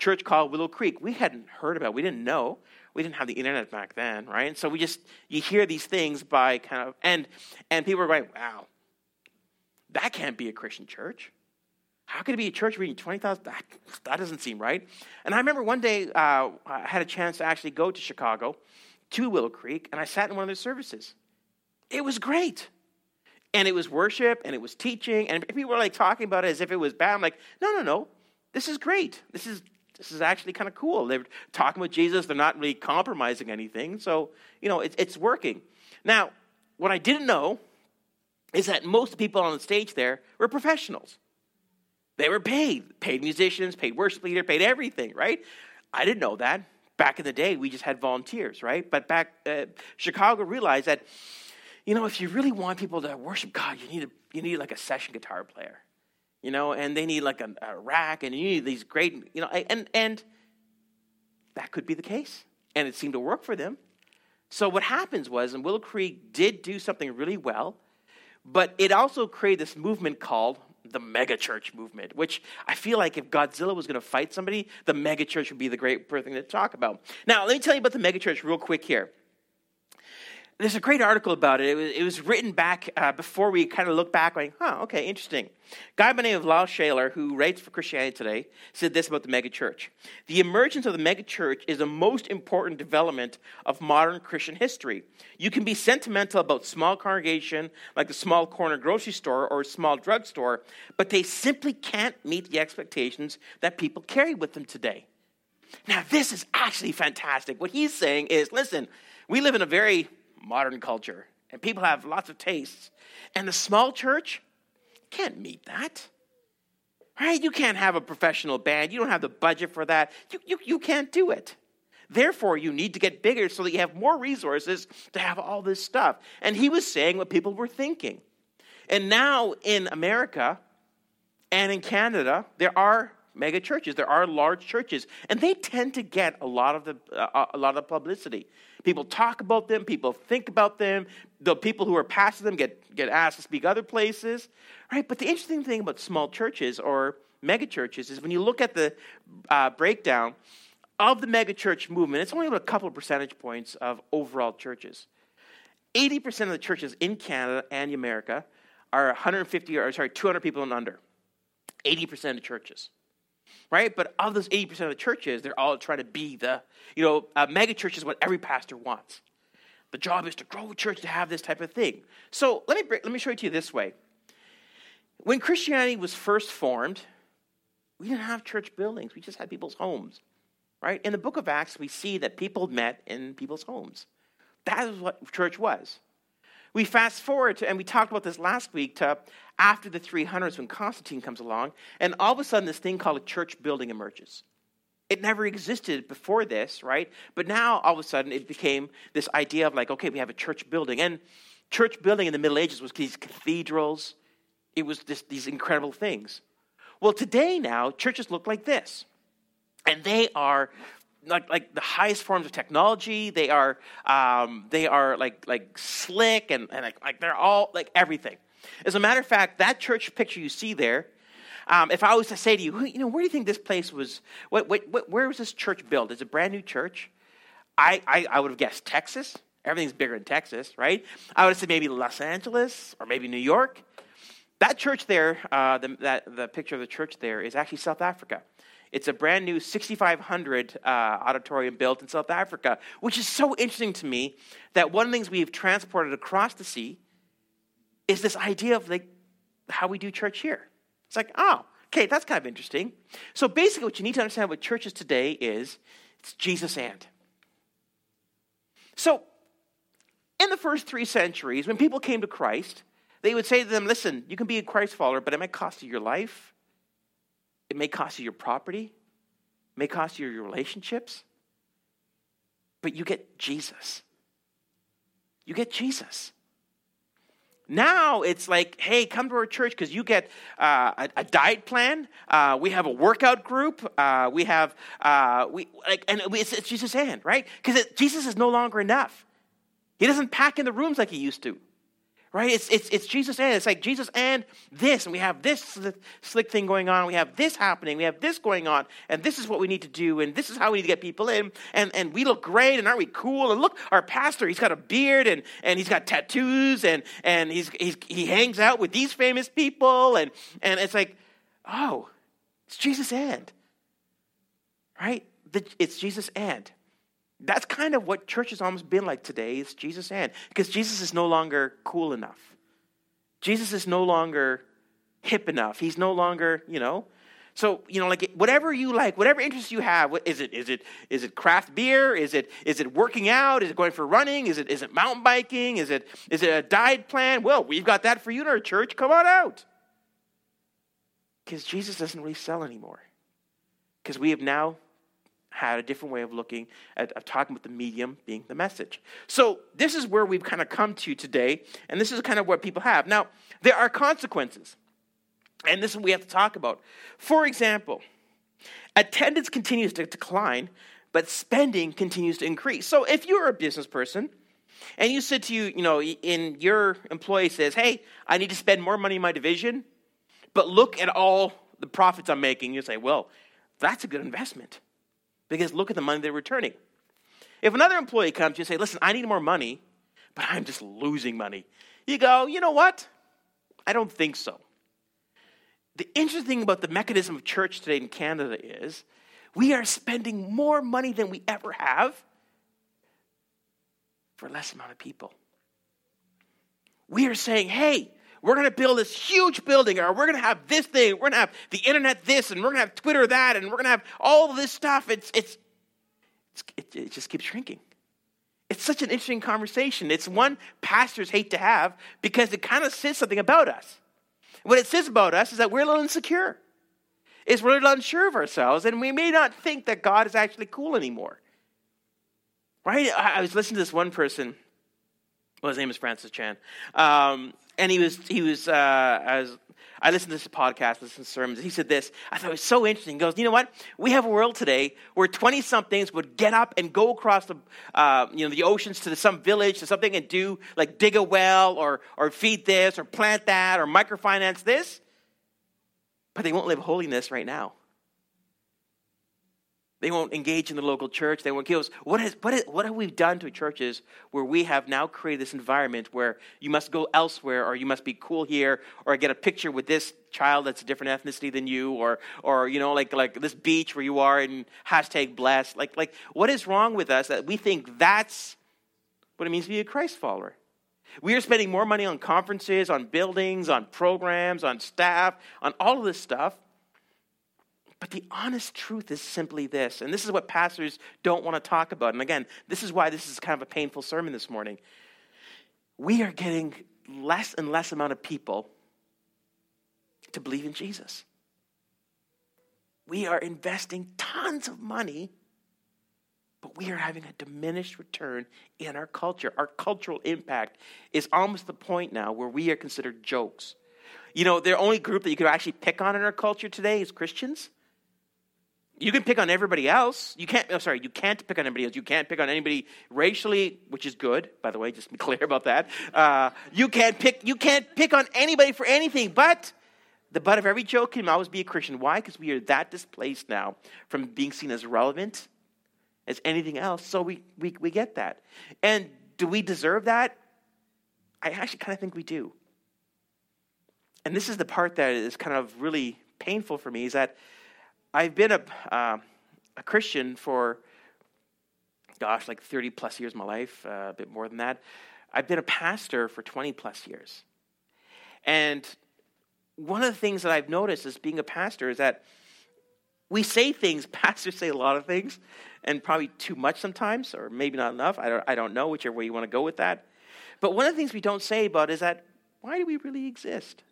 church called Willow Creek. We hadn't heard about it, we didn't know. We didn't have the internet back then, right? And so we just, you hear these things by kind of, and, and people are going, wow, that can't be a Christian church. How could it be a church reading 20,000? That, that doesn't seem right. And I remember one day uh, I had a chance to actually go to Chicago, to Willow Creek, and I sat in one of their services. It was great. And it was worship and it was teaching, and people were like talking about it as if it was bad. I'm like, no, no, no. This is great. This is this is actually kind of cool. They're talking with Jesus. They're not really compromising anything. So, you know, it, it's working. Now, what I didn't know is that most people on the stage there were professionals. They were paid, paid musicians, paid worship leader, paid everything, right? I didn't know that. Back in the day, we just had volunteers, right? But back, uh, Chicago realized that you know, if you really want people to worship God, you need a, you need like a session guitar player, you know, and they need like a, a rack, and you need these great, you know, and and that could be the case, and it seemed to work for them. So what happens was, and Willow Creek did do something really well, but it also created this movement called the megachurch movement, which I feel like if Godzilla was going to fight somebody, the megachurch would be the great thing to talk about. Now, let me tell you about the megachurch real quick here there's a great article about it. It was, it was written back uh, before we kind of look back, going, huh, okay, interesting. guy by the name of Lyle Schaller, who writes for Christianity Today, said this about the megachurch. The emergence of the megachurch is the most important development of modern Christian history. You can be sentimental about small congregation, like a small corner grocery store or a small drugstore, but they simply can't meet the expectations that people carry with them today. Now, this is actually fantastic. What he's saying is, listen, we live in a very modern culture, and people have lots of tastes. And the small church can't meet that. Right? You can't have a professional band. You don't have the budget for that. You, you, you can't do it. Therefore, you need to get bigger so that you have more resources to have all this stuff. And he was saying what people were thinking. And now in America and in Canada, there are mega churches. There are large churches, and they tend to get a lot of the uh, a lot of publicity. People talk about them. People think about them. The people who are past them get get asked to speak other places, right? But the interesting thing about small churches or mega churches is when you look at the uh, breakdown of the mega church movement, it's only about a couple of percentage points of overall churches. 80% of the churches in Canada and America are 150 or sorry 200 people and under 80% of churches right? But of those 80% of the churches, they're all trying to be the, you know, a mega church is what every pastor wants. The job is to grow a church to have this type of thing. So let me, let me show it to you this way. When Christianity was first formed, we didn't have church buildings, we just had people's homes, right? In the book of Acts, we see that people met in people's homes. That is what church was. We fast forward to, and we talked about this last week, to after the 300s when Constantine comes along, and all of a sudden this thing called a church building emerges. It never existed before this, right? But now all of a sudden it became this idea of like, okay, we have a church building. And church building in the Middle Ages was these cathedrals, it was this, these incredible things. Well, today now, churches look like this. And they are like, like the highest forms of technology. They are um, they are like like slick and, and like, like they're all like everything. As a matter of fact, that church picture you see there. Um, if I was to say to you, you know, where do you think this place was? What, what, what, where was this church built? It's a brand new church. I, I, I would have guessed Texas. Everything's bigger in Texas, right? I would have said maybe Los Angeles or maybe New York. That church there, uh, the, that, the picture of the church there is actually South Africa. It's a brand new 6,500 uh, auditorium built in South Africa, which is so interesting to me that one of the things we've transported across the sea is this idea of like how we do church here. It's like, oh, okay, that's kind of interesting. So basically, what you need to understand with churches today is it's Jesus and. So, in the first three centuries, when people came to Christ, they would say to them, listen, you can be a Christ follower, but it may cost you your life. It may cost you your property. It may cost you your relationships. But you get Jesus. You get Jesus. Now it's like, hey, come to our church because you get uh, a, a, diet plan. Uh, we have a workout group. Uh, we have uh, we like, and it's, it's Jesus' hand, right? Because Jesus is no longer enough. He doesn't pack in the rooms like he used to right? It's, it's, it's Jesus and it's like Jesus and this, and we have this slick thing going on, we have this happening, we have this going on, and this is what we need to do, and this is how we need to get people in, and, and we look great, and aren't we cool? And look, our pastor, he's got a beard, and, and he's got tattoos, and, and he's, he's, he hangs out with these famous people, and, and it's like, oh, it's Jesus and, right? The, it's Jesus and. That's kind of what church has almost been like today is Jesus and because Jesus is no longer cool enough. Jesus is no longer hip enough. He's no longer, you know. So, you know, like whatever you like, whatever interest you have, is it is it is it craft beer? Is it is it working out? Is it going for running? Is it is it mountain biking? Is it is it a diet plan? Well, we've got that for you in our church. Come on out. Because Jesus doesn't really sell anymore. Because we have now had a different way of looking at of talking about the medium being the message. So this is where we've kind of come to today, and this is kind of what people have. Now, there are consequences, and this is what we have to talk about. For example, attendance continues to decline, but spending continues to increase. So if you're a business person, and you said to you, you know, in your employee says, "Hey, I need to spend more money in my division," but look at all the profits I'm making. You say, "Well, that's a good investment." Because look at the money they're returning. If another employee comes to you and say, listen, I need more money, but I'm just losing money, you go, you know what? I don't think so. The interesting thing about the mechanism of church today in Canada is we are spending more money than we ever have for less amount of people. We are saying, hey, we're going to build this huge building, or we're going to have this thing, we're going to have the internet this, and we're going to have Twitter that, and we're going to have all this stuff. It's, it's, it's it, just keeps shrinking. It's such an interesting conversation. It's one pastors hate to have because it kind of says something about us. What it says about us is that we're a little insecure. Is we're a little unsure of ourselves, and we may not think that God is actually cool anymore. Right? I was listening to this one person. Well, his name is Francis Chan. Um, and he was he was uh, as I listened to this podcast, listened to sermons. He said this. I thought it was so interesting. He goes, you know what? We have a world today where twenty somethings would get up and go across the uh, you know the oceans to some village to something and do like dig a well or or feed this or plant that or microfinance this, but they won't live holiness right now. They won't engage in the local church. They won't kill us. What, is, what, is, what have we done to churches where we have now created this environment where you must go elsewhere or you must be cool here or get a picture with this child that's a different ethnicity than you or, or you know, like, like this beach where you are and hashtag blessed. Like, like, what is wrong with us that we think that's what it means to be a Christ follower? We are spending more money on conferences, on buildings, on programs, on staff, on all of this stuff but the honest truth is simply this, and this is what pastors don't want to talk about. And again, this is why this is kind of a painful sermon this morning. We are getting less and less amount of people to believe in Jesus. We are investing tons of money, but we are having a diminished return in our culture. Our cultural impact is almost the point now where we are considered jokes. You know, the only group that you could actually pick on in our culture today is Christians. You can pick on everybody else. You can't, I'm sorry, you can't pick on anybody else. You can't pick on anybody racially, which is good, by the way, just be clear about that. Uh, you, can't pick, you can't pick on anybody for anything, but the butt of every joke can always be a Christian. Why? Because we are that displaced now from being seen as relevant as anything else. So we, we, we get that. And do we deserve that? I actually kind of think we do. And this is the part that is kind of really painful for me is that I've been a, uh, a Christian for, gosh, like 30 plus years of my life, uh, a bit more than that. I've been a pastor for 20 plus years. And one of the things that I've noticed as being a pastor is that we say things, pastors say a lot of things, and probably too much sometimes, or maybe not enough. I don't, I don't know, whichever way you want to go with that. But one of the things we don't say about is that why do we really exist?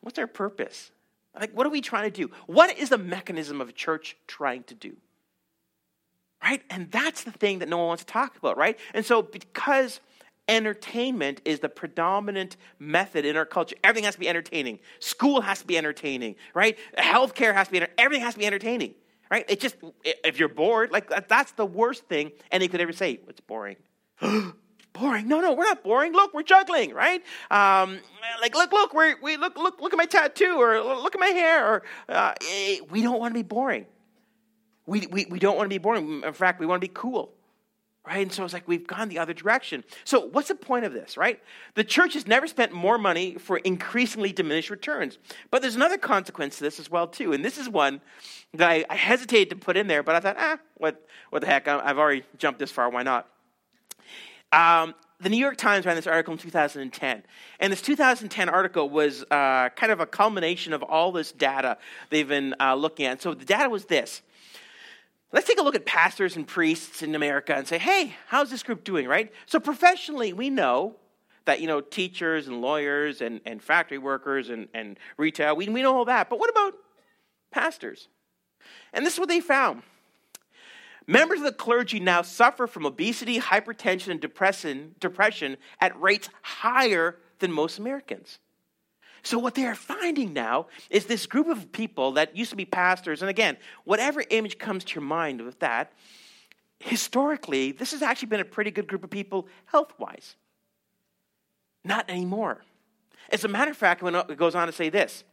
What's our purpose? Like, what are we trying to do? What is the mechanism of a church trying to do? Right? And that's the thing that no one wants to talk about, right? And so, because entertainment is the predominant method in our culture, everything has to be entertaining. School has to be entertaining, right? Healthcare has to be, everything has to be entertaining, right? It just, if you're bored, like, that's the worst thing any could ever say. It's boring. boring. No, no, we're not boring. Look, we're juggling, right? Um, like, look, look, we we look, look, look at my tattoo, or look at my hair, or uh, eh, we don't want to be boring. We, we, we don't want to be boring. In fact, we want to be cool, right? And so it's like we've gone the other direction. So what's the point of this, right? The church has never spent more money for increasingly diminished returns. But there's another consequence to this as well, too. And this is one that I, I hesitated to put in there, but I thought, ah, what, what the heck? I've already jumped this far. Why not? Um, the New York Times ran this article in 2010. And this 2010 article was uh, kind of a culmination of all this data they've been uh, looking at. So the data was this. Let's take a look at pastors and priests in America and say, hey, how's this group doing, right? So professionally, we know that, you know, teachers and lawyers and, and factory workers and, and retail, we, we know all that. But what about pastors? And this is what they found. Members of the clergy now suffer from obesity, hypertension, and depression, depression at rates higher than most Americans. So, what they are finding now is this group of people that used to be pastors, and again, whatever image comes to your mind with that, historically, this has actually been a pretty good group of people health wise. Not anymore. As a matter of fact, it goes on to say this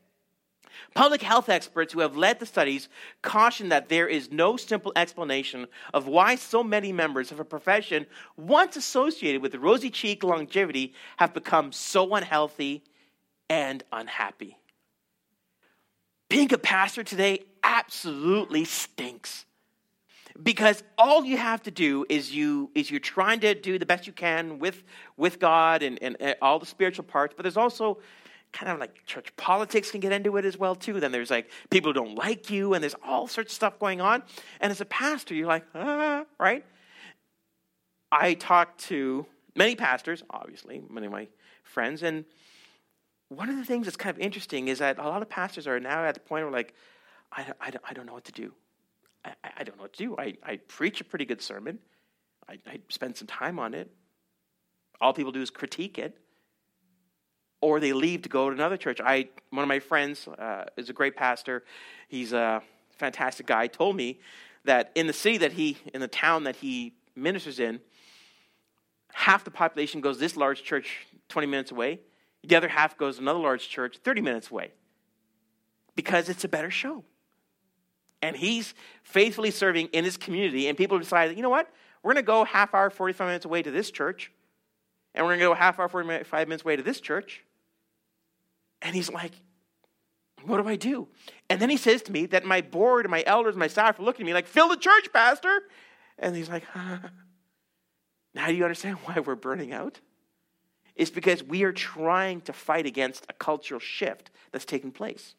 Public health experts who have led the studies caution that there is no simple explanation of why so many members of a profession once associated with rosy cheek longevity have become so unhealthy and unhappy. Being a pastor today absolutely stinks. Because all you have to do is you is you're trying to do the best you can with with God and, and, and all the spiritual parts, but there's also kind of like church politics can get into it as well too. Then there's like people who don't like you and there's all sorts of stuff going on. And as a pastor you're like ah, right? I talked to many pastors obviously many of my friends and one of the things that's kind of interesting is that a lot of pastors are now at the point where like i, I, I don't know what to do. I, I don't know what to do. I, I preach a pretty good sermon. I, I spend some time on it. All people do is critique it or they leave to go to another church. I, one of my friends uh, is a great pastor. He's a fantastic guy. Told me that in the city that he, in the town that he ministers in, half the population goes this large church 20 minutes away. The other half goes another large church 30 minutes away because it's a better show. And he's faithfully serving in his community, and people decide, you know what? We're going to go half hour, 45 minutes away to this church, and we're going to go half hour, 45 minutes away to this church, and he's like, What do I do? And then he says to me that my board and my elders and my staff are looking at me like, Fill the church, Pastor. And he's like, huh. Now do you understand why we're burning out? It's because we are trying to fight against a cultural shift that's taking place.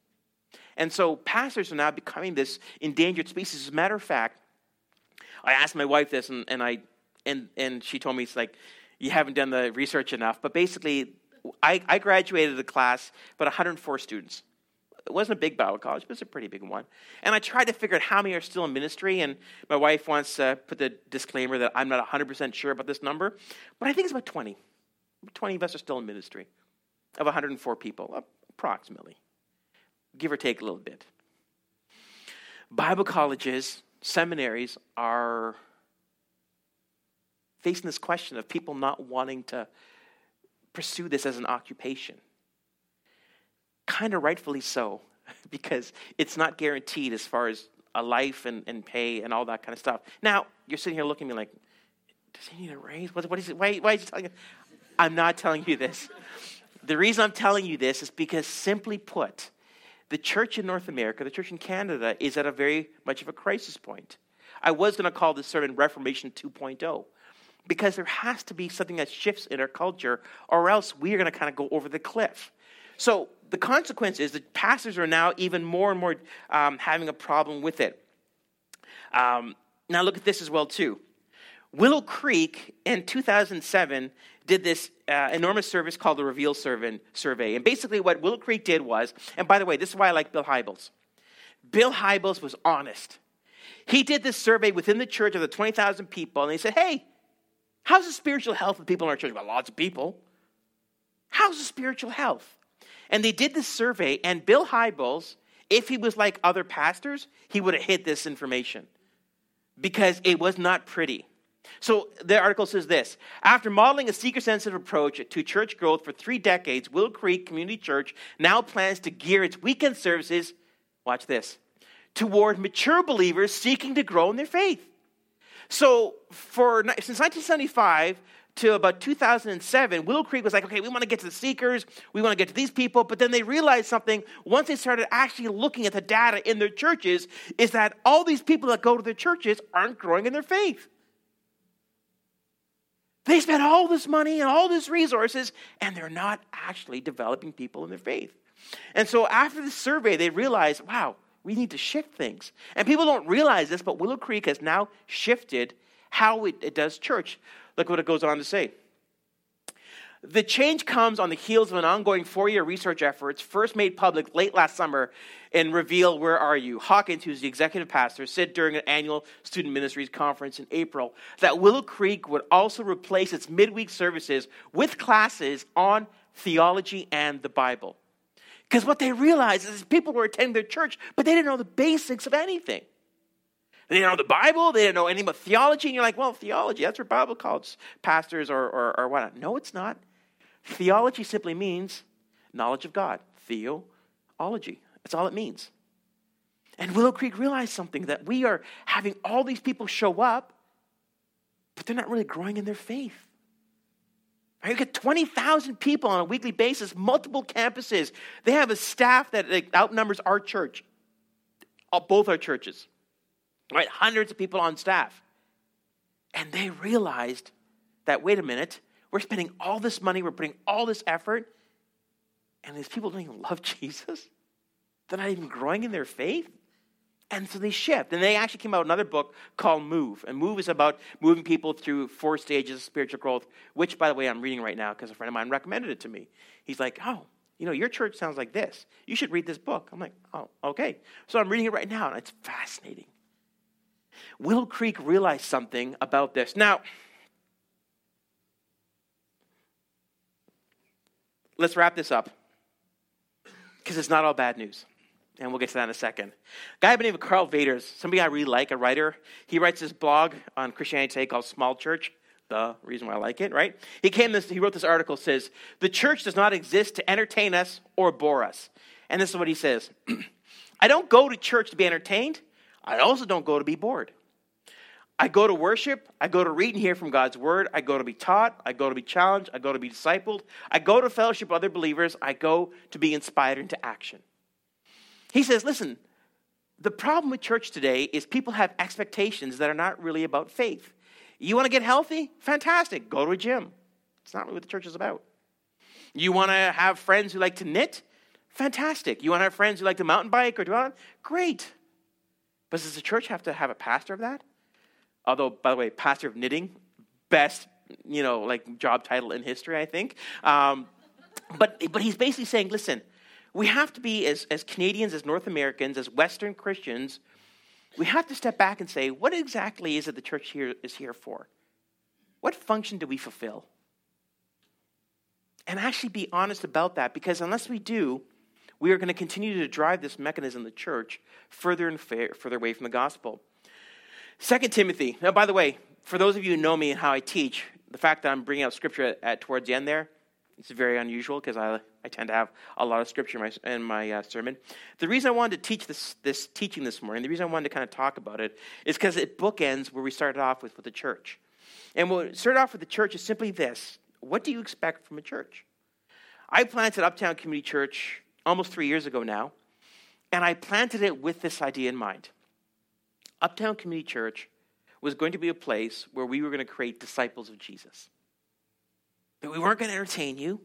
And so pastors are now becoming this endangered species. As a matter of fact, I asked my wife this, and, and I and and she told me it's like you haven't done the research enough. But basically, I, I graduated a class, but 104 students. It wasn't a big Bible college, but it was a pretty big one. And I tried to figure out how many are still in ministry. And my wife wants to put the disclaimer that I'm not 100% sure about this number, but I think it's about 20. 20 of us are still in ministry of 104 people, approximately, give or take a little bit. Bible colleges, seminaries are facing this question of people not wanting to pursue this as an occupation. Kind of rightfully so, because it's not guaranteed as far as a life and, and pay and all that kind of stuff. Now, you're sitting here looking at me like, does he need a raise? What, what is it? Why, why is he telling you? I'm not telling you this. The reason I'm telling you this is because, simply put, the church in North America, the church in Canada, is at a very much of a crisis point. I was going to call this sermon Reformation 2.0 because there has to be something that shifts in our culture, or else we are going to kind of go over the cliff. So the consequence is that pastors are now even more and more um, having a problem with it. Um, now look at this as well too. Willow Creek in 2007 did this uh, enormous service called the Reveal Survey. And basically, what Willow Creek did was, and by the way, this is why I like Bill Hybels. Bill Hybels was honest. He did this survey within the church of the 20,000 people, and he said, Hey, how's the spiritual health of people in our church? Well, lots of people. How's the spiritual health? And they did this survey, and Bill Hybels, if he was like other pastors, he would have hid this information because it was not pretty. So the article says this After modeling a seeker sensitive approach to church growth for three decades, Willow Creek Community Church now plans to gear its weekend services, watch this, toward mature believers seeking to grow in their faith. So for since 1975 to about 2007, Willow Creek was like, okay, we want to get to the seekers, we want to get to these people, but then they realized something once they started actually looking at the data in their churches is that all these people that go to their churches aren't growing in their faith. They spend all this money and all these resources, and they're not actually developing people in their faith. And so after the survey, they realized, wow, we need to shift things. And people don't realize this, but Willow Creek has now shifted how it, it does church. Look what it goes on to say. The change comes on the heels of an ongoing four year research efforts, first made public late last summer in Reveal Where Are You? Hawkins, who's the executive pastor, said during an annual student ministries conference in April that Willow Creek would also replace its midweek services with classes on theology and the Bible. Because what they realized is people were attending their church, but they didn't know the basics of anything. They didn't know the Bible, they didn't know anything about theology, and you're like, well, theology, that's what Bible calls pastors or, or, or whatnot. No, it's not. Theology simply means knowledge of God. Theology. That's all it means. And Willow Creek realized something that we are having all these people show up, but they're not really growing in their faith. You get 20,000 people on a weekly basis, multiple campuses. They have a staff that outnumbers our church, uh, both our churches, right? Hundreds of people on staff. And they realized that, wait a minute, we're spending all this money, we're putting all this effort, and these people don't even love Jesus. They're not even growing in their faith. And so they shift. And they actually came out another book called Move. And Move is about moving people through four stages of spiritual growth, which, by the way, I'm reading right now because a friend of mine recommended it to me. He's like, oh, you know, your church sounds like this. You should read this book. I'm like, oh, okay. So I'm reading it right now, and it's fascinating. Willow Creek realized something about this. Now, let's wrap this up because it's not all bad news. And we'll get to that in a second. A guy by the name of Karl Vaters, somebody I really like, a writer. He writes this blog on Christianity Today called Small Church. The reason why I like it, right? He came this, he wrote this article says, The church does not exist to entertain us or bore us. And this is what he says I don't go to church to be entertained. I also don't go to be bored. I go to worship. I go to read and hear from God's word. I go to be taught. I go to be challenged. I go to be discipled. I go to fellowship with other believers. I go to be inspired into action. He says, listen, the problem with church today is people have expectations that are not really about faith. You want to get healthy? Fantastic. Go to a gym. It's not really what the church is about. You want to have friends who like to knit? Fantastic. You want to have friends who like to mountain bike or do all Great. But does the church have to have a pastor of that? Although, by the way, pastor of knitting, best, you know, like job title in history, I think. Um, but, but he's basically saying, listen, we have to be, as, as Canadians, as North Americans, as Western Christians, we have to step back and say, what exactly is it the church here is here for? What function do we fulfill? And actually be honest about that, because unless we do, we are going to continue to drive this mechanism, the church, further and further away from the gospel. Second Timothy. Now, by the way, for those of you who know me and how I teach, the fact that I'm bringing out scripture at, at towards the end there, it's very unusual because I, I tend to have a lot of scripture in my, in my uh, sermon. The reason I wanted to teach this, this teaching this morning, the reason I wanted to kind of talk about it, is because it bookends where we started off with with the church. And what started off with the church is simply this What do you expect from a church? I planted Uptown Community Church almost three years ago now. And I planted it with this idea in mind. Uptown Community Church was going to be a place where we were going to create disciples of Jesus. We weren't going to entertain you.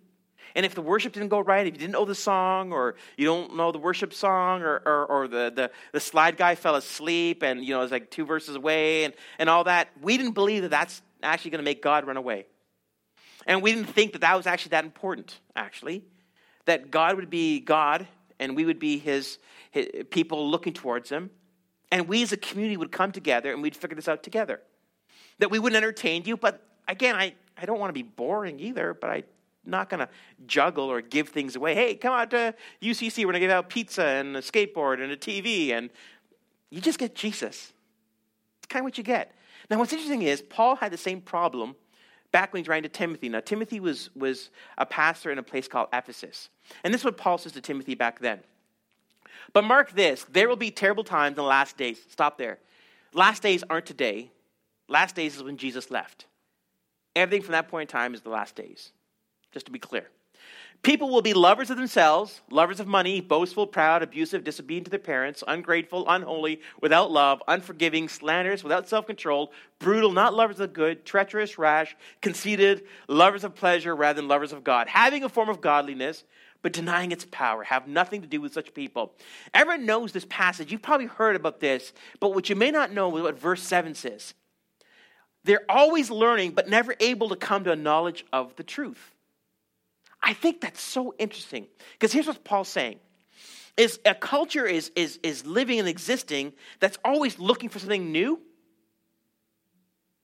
And if the worship didn't go right, if you didn't know the song, or you don't know the worship song, or, or, or the, the, the, slide guy fell asleep and you know it's like two verses away and, and all that, we didn't believe that that's actually going to make God run away. And we didn't think that that was actually that important, actually. That God would be God and we would be his, his people looking towards him. And we as a community would come together and we'd figure this out together. That we wouldn't entertain you, but again, I, I don't want to be boring either, but I'm not going to juggle or give things away. Hey, come out to UCC. We're going to give out pizza and a skateboard and a TV. And you just get Jesus. It's kind of what you get. Now, what's interesting is Paul had the same problem back when he's writing to Timothy. Now, Timothy was, was a pastor in a place called Ephesus. And this is what Paul says to Timothy back then. But mark this there will be terrible times in the last days. Stop there. Last days aren't today. Last days is when Jesus left. Everything from that point in time is the last days, just to be clear. People will be lovers of themselves, lovers of money, boastful, proud, abusive, disobedient to their parents, ungrateful, unholy, without love, unforgiving, slanderous, without self control, brutal, not lovers of good, treacherous, rash, conceited, lovers of pleasure rather than lovers of God, having a form of godliness, but denying its power. Have nothing to do with such people. Everyone knows this passage. You've probably heard about this, but what you may not know is what verse 7 says. They're always learning, but never able to come to a knowledge of the truth. I think that's so interesting because here's what Paul's saying is a culture is, is, is living and existing that's always looking for something new,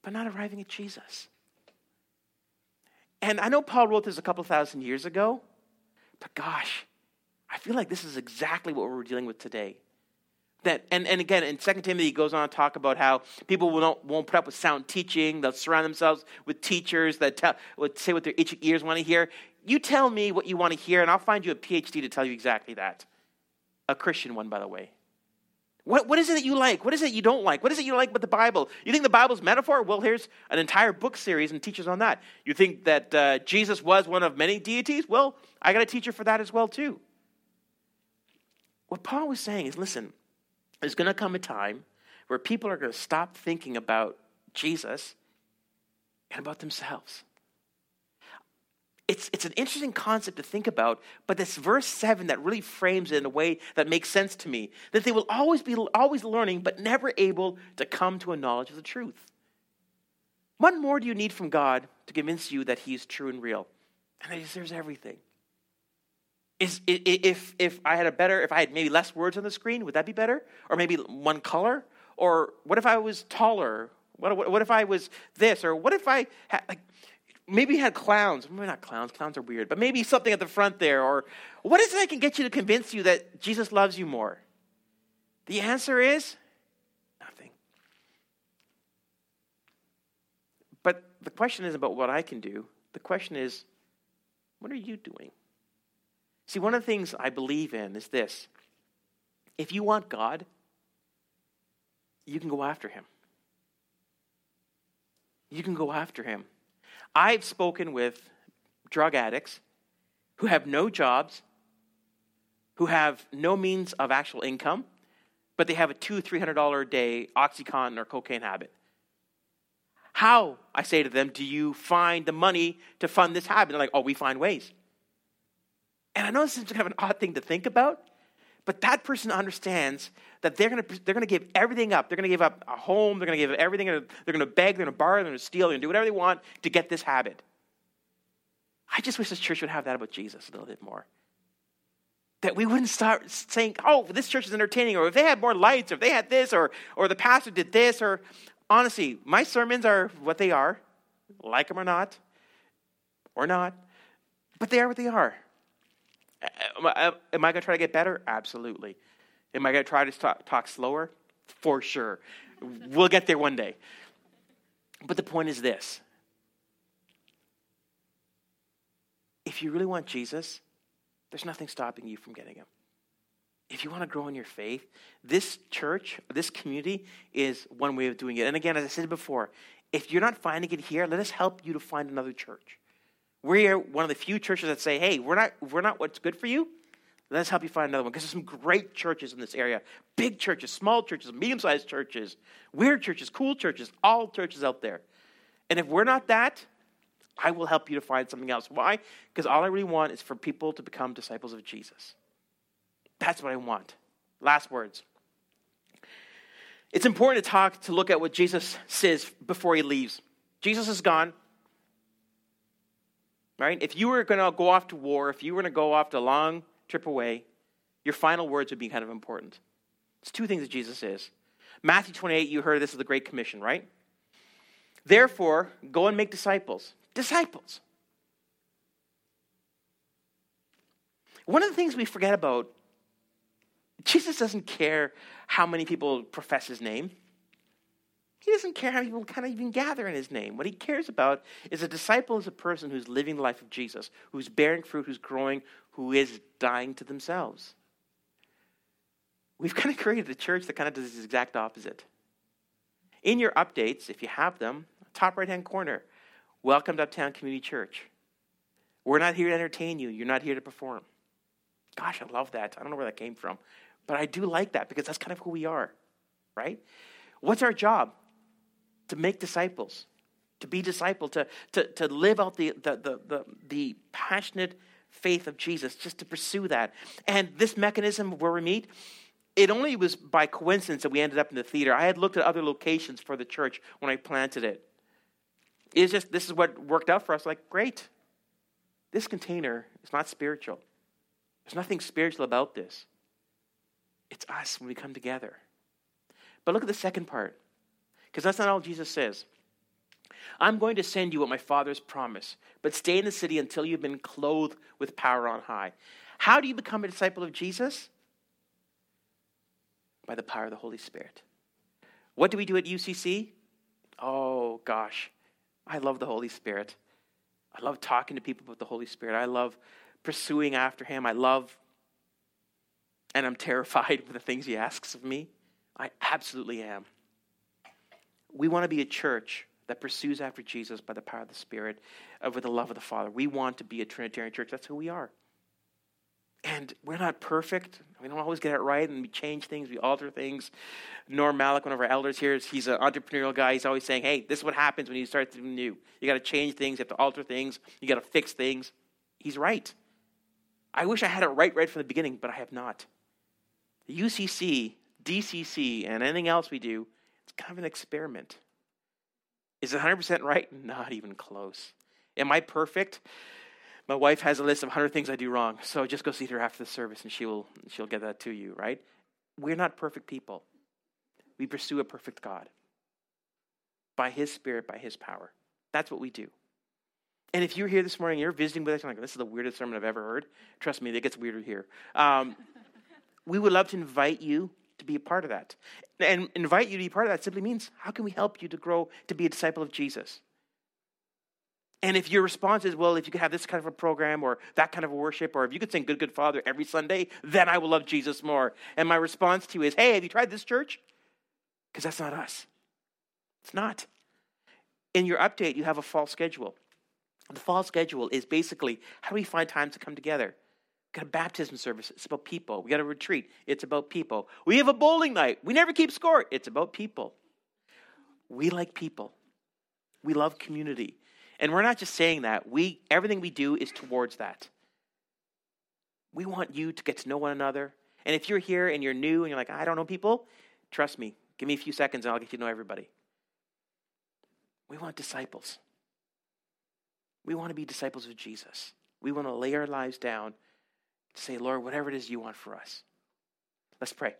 but not arriving at Jesus. And I know Paul wrote this a couple thousand years ago, but gosh, I feel like this is exactly what we're dealing with today. That, and, and again, in 2 Timothy, he goes on to talk about how people will won't put up with sound teaching. They'll surround themselves with teachers that tell, say what their itchy ears want to hear. You tell me what you want to hear, and I'll find you a PhD to tell you exactly that. A Christian one, by the way. What, what is it that you like? What is it you don't like? What is it you like about the Bible? You think the Bible's metaphor? Well, here's an entire book series and teaches on that. You think that uh, Jesus was one of many deities? Well, I got a teacher for that as well, too. What Paul was saying is listen, there's going to come a time where people are going to stop thinking about Jesus and about themselves. It's, it's an interesting concept to think about, but this verse 7 that really frames it in a way that makes sense to me that they will always be always learning, but never able to come to a knowledge of the truth. What more do you need from God to convince you that He is true and real? And He deserves everything. Is, if, if I had a better, if I had maybe less words on the screen, would that be better? Or maybe one color? Or what if I was taller? What, what, what if I was this? Or what if I had, like, maybe had clowns. Maybe not clowns. Clowns are weird. But maybe something at the front there. Or what is it that can get you to convince you that Jesus loves you more? The answer is nothing. But the question isn't about what I can do. The question is, what are you doing? See, one of the things I believe in is this if you want God, you can go after him. You can go after him. I've spoken with drug addicts who have no jobs, who have no means of actual income, but they have a two, three hundred dollar a day OxyContin or cocaine habit. How, I say to them, do you find the money to fund this habit? They're like, oh, we find ways. And I know this is kind of an odd thing to think about, but that person understands that they're going to they're going to give everything up. They're going to give up a home. They're going to give everything. They're going to beg. They're going to borrow. They're going to steal. They're going to do whatever they want to get this habit. I just wish this church would have that about Jesus a little bit more. That we wouldn't start saying, "Oh, this church is entertaining," or if they had more lights, or if they had this, or or the pastor did this, or honestly, my sermons are what they are, like them or not, or not, but they are what they are. Am I, am I going to try to get better? Absolutely. Am I going to try to talk, talk slower? For sure. We'll get there one day. But the point is this if you really want Jesus, there's nothing stopping you from getting him. If you want to grow in your faith, this church, this community is one way of doing it. And again, as I said before, if you're not finding it here, let us help you to find another church. We're one of the few churches that say, hey, we're not, we're not what's good for you. Let's help you find another one because there's some great churches in this area big churches, small churches, medium sized churches, weird churches, cool churches, all churches out there. And if we're not that, I will help you to find something else. Why? Because all I really want is for people to become disciples of Jesus. That's what I want. Last words. It's important to talk, to look at what Jesus says before he leaves. Jesus is gone. Right? If you were going to go off to war, if you were going to go off to a long trip away, your final words would be kind of important. It's two things that Jesus says. Matthew 28, you heard this is the Great Commission, right? Therefore, go and make disciples. Disciples. One of the things we forget about, Jesus doesn't care how many people profess his name. He doesn't care how people kind of even gather in his name. What he cares about is a disciple is a person who's living the life of Jesus, who's bearing fruit, who's growing, who is dying to themselves. We've kind of created a church that kind of does the exact opposite. In your updates, if you have them, top right hand corner, welcome to Uptown Community Church. We're not here to entertain you, you're not here to perform. Gosh, I love that. I don't know where that came from, but I do like that because that's kind of who we are, right? What's our job? To make disciples, to be disciple, to, to, to live out the, the, the, the, the passionate faith of Jesus, just to pursue that. And this mechanism where we meet, it only was by coincidence that we ended up in the theater. I had looked at other locations for the church when I planted it. It's just, this is what worked out for us. Like, great. This container is not spiritual. There's nothing spiritual about this. It's us when we come together. But look at the second part, because that's not all Jesus says. I'm going to send you what my father's promised, but stay in the city until you've been clothed with power on high. How do you become a disciple of Jesus? By the power of the Holy Spirit. What do we do at UCC? Oh, gosh. I love the Holy Spirit. I love talking to people about the Holy Spirit. I love pursuing after Him. I love, and I'm terrified of the things He asks of me. I absolutely am. We want to be a church that pursues after Jesus by the power of the Spirit, uh, with the love of the Father. We want to be a Trinitarian church. That's who we are. And we're not perfect. We don't always get it right, and we change things, we alter things. Norm Malik, one of our elders here, he's an entrepreneurial guy. He's always saying, hey, this is what happens when you start something new. You got to change things, you have to alter things, you got to fix things. He's right. I wish I had it right right from the beginning, but I have not. The UCC, DCC, and anything else we do, kind of an experiment. Is it 100% right? Not even close. Am I perfect? My wife has a list of 100 things I do wrong. So just go see her after the service and she will, she'll get that to you, right? We're not perfect people. We pursue a perfect God by His Spirit, by His power. That's what we do. And if you're here this morning, you're visiting with us, like, this is the weirdest sermon I've ever heard. Trust me, it gets weirder here. Um, we would love to invite you to be a part of that. And invite you to be part of that simply means how can we help you to grow to be a disciple of Jesus? And if your response is, well, if you could have this kind of a program or that kind of a worship, or if you could sing Good, Good Father every Sunday, then I will love Jesus more. And my response to you is, hey, have you tried this church? Because that's not us. It's not. In your update, you have a fall schedule. The fall schedule is basically how do we find time to come together? Got a baptism service. It's about people. We got a retreat. It's about people. We have a bowling night. We never keep score. It's about people. We like people. We love community. And we're not just saying that. We everything we do is towards that. We want you to get to know one another. And if you're here and you're new and you're like, I don't know people, trust me. Give me a few seconds and I'll get you to know everybody. We want disciples. We want to be disciples of Jesus. We want to lay our lives down say, Lord, whatever it is you want for us. Let's pray.